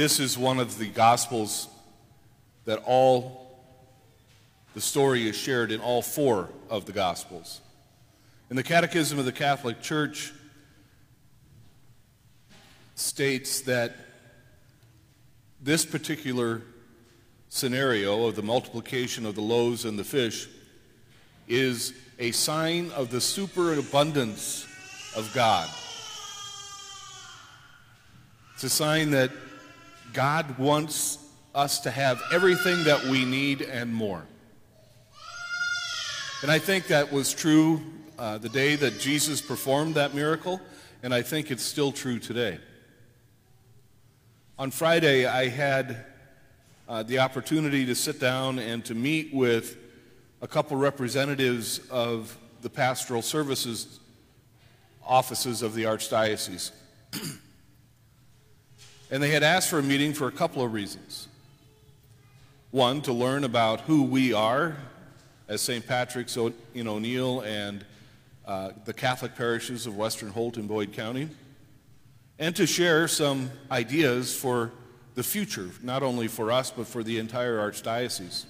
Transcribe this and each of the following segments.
This is one of the Gospels that all the story is shared in all four of the Gospels. In the Catechism of the Catholic Church states that this particular scenario of the multiplication of the loaves and the fish is a sign of the superabundance of God. It's a sign that God wants us to have everything that we need and more. And I think that was true uh, the day that Jesus performed that miracle, and I think it's still true today. On Friday, I had uh, the opportunity to sit down and to meet with a couple representatives of the pastoral services offices of the Archdiocese. and they had asked for a meeting for a couple of reasons. One, to learn about who we are as St. Patrick's in O'Neill and uh, the Catholic parishes of Western Holt and Boyd County and to share some ideas for the future, not only for us, but for the entire Archdiocese.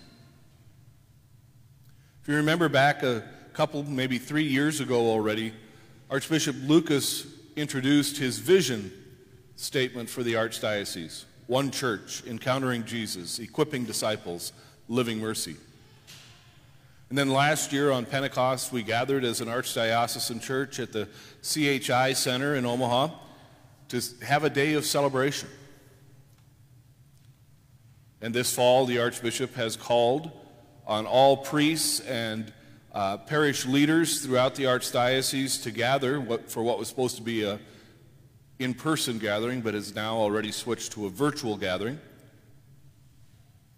If you remember back a couple, maybe three years ago already, Archbishop Lucas introduced his vision statement for the Archdiocese One church, encountering Jesus, equipping disciples, living mercy. And then last year on Pentecost, we gathered as an Archdiocesan church at the CHI Center in Omaha to have a day of celebration. And this fall, the Archbishop has called on all priests and uh, parish leaders throughout the Archdiocese to gather what, for what was supposed to be a in-person gathering, but is now already switched to a virtual gathering,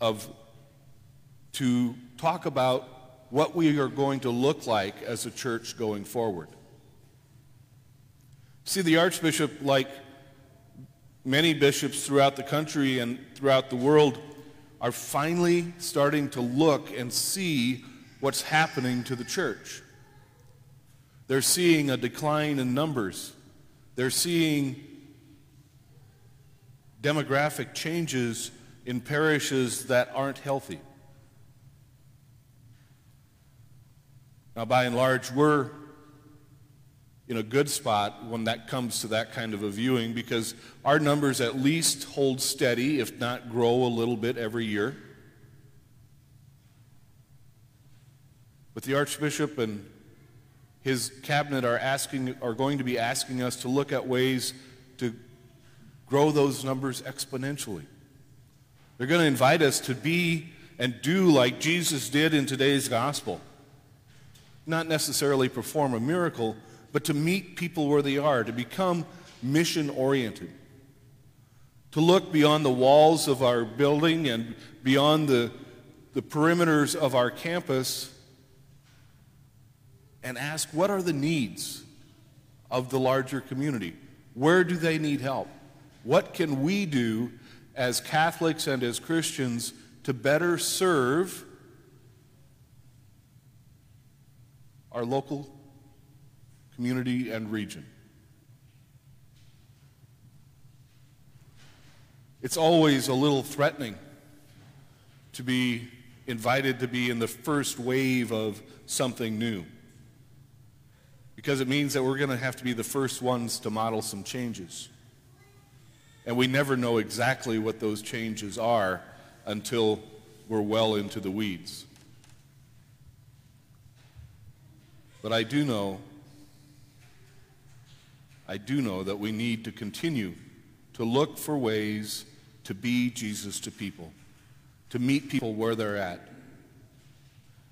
of to talk about what we are going to look like as a church going forward. See, the Archbishop, like many bishops throughout the country and throughout the world, are finally starting to look and see what's happening to the church. They're seeing a decline in numbers. They're seeing demographic changes in parishes that aren't healthy. Now, by and large, we're in a good spot when that comes to that kind of a viewing because our numbers at least hold steady, if not grow a little bit every year. But the Archbishop and his cabinet are asking are going to be asking us to look at ways to grow those numbers exponentially. They're going to invite us to be and do like Jesus did in today's gospel. Not necessarily perform a miracle, but to meet people where they are, to become mission oriented, to look beyond the walls of our building and beyond the, the perimeters of our campus and ask what are the needs of the larger community? Where do they need help? What can we do as Catholics and as Christians to better serve our local community, and region. It's always a little threatening to be invited to be in the first wave of something new because it means that we're going to have to be the first ones to model some changes. And we never know exactly what those changes are until we're well into the weeds. But I do know I do know that we need to continue to look for ways to be Jesus to people, to meet people where they're at.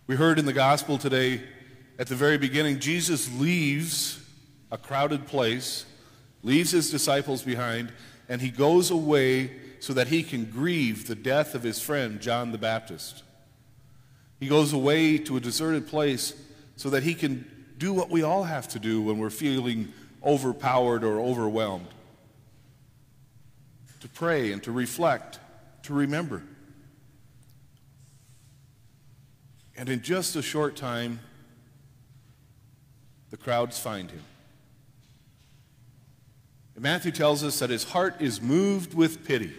We heard in the gospel today at the very beginning, Jesus leaves a crowded place, leaves his disciples behind, and he goes away so that he can grieve the death of his friend, John the Baptist. He goes away to a deserted place so that he can do what we all have to do when we're feeling overpowered or overwhelmed. To pray and to reflect, to remember. And in just a short time, the crowds find him. And Matthew tells us that his heart is moved with pity.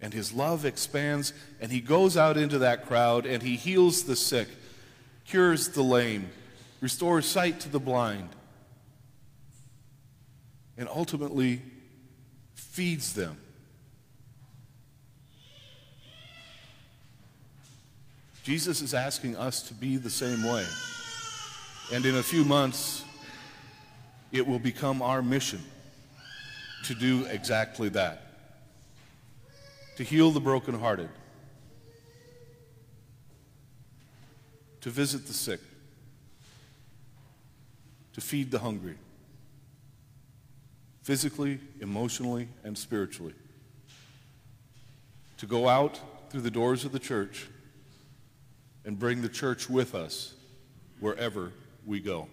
And his love expands, and he goes out into that crowd and he heals the sick, cures the lame, restores sight to the blind, and ultimately feeds them Jesus is asking us to be the same way. And in a few months, it will become our mission to do exactly that. To heal the brokenhearted, to visit the sick, to feed the hungry, physically, emotionally, and spiritually, to go out through the doors of the church and bring the church with us wherever we go.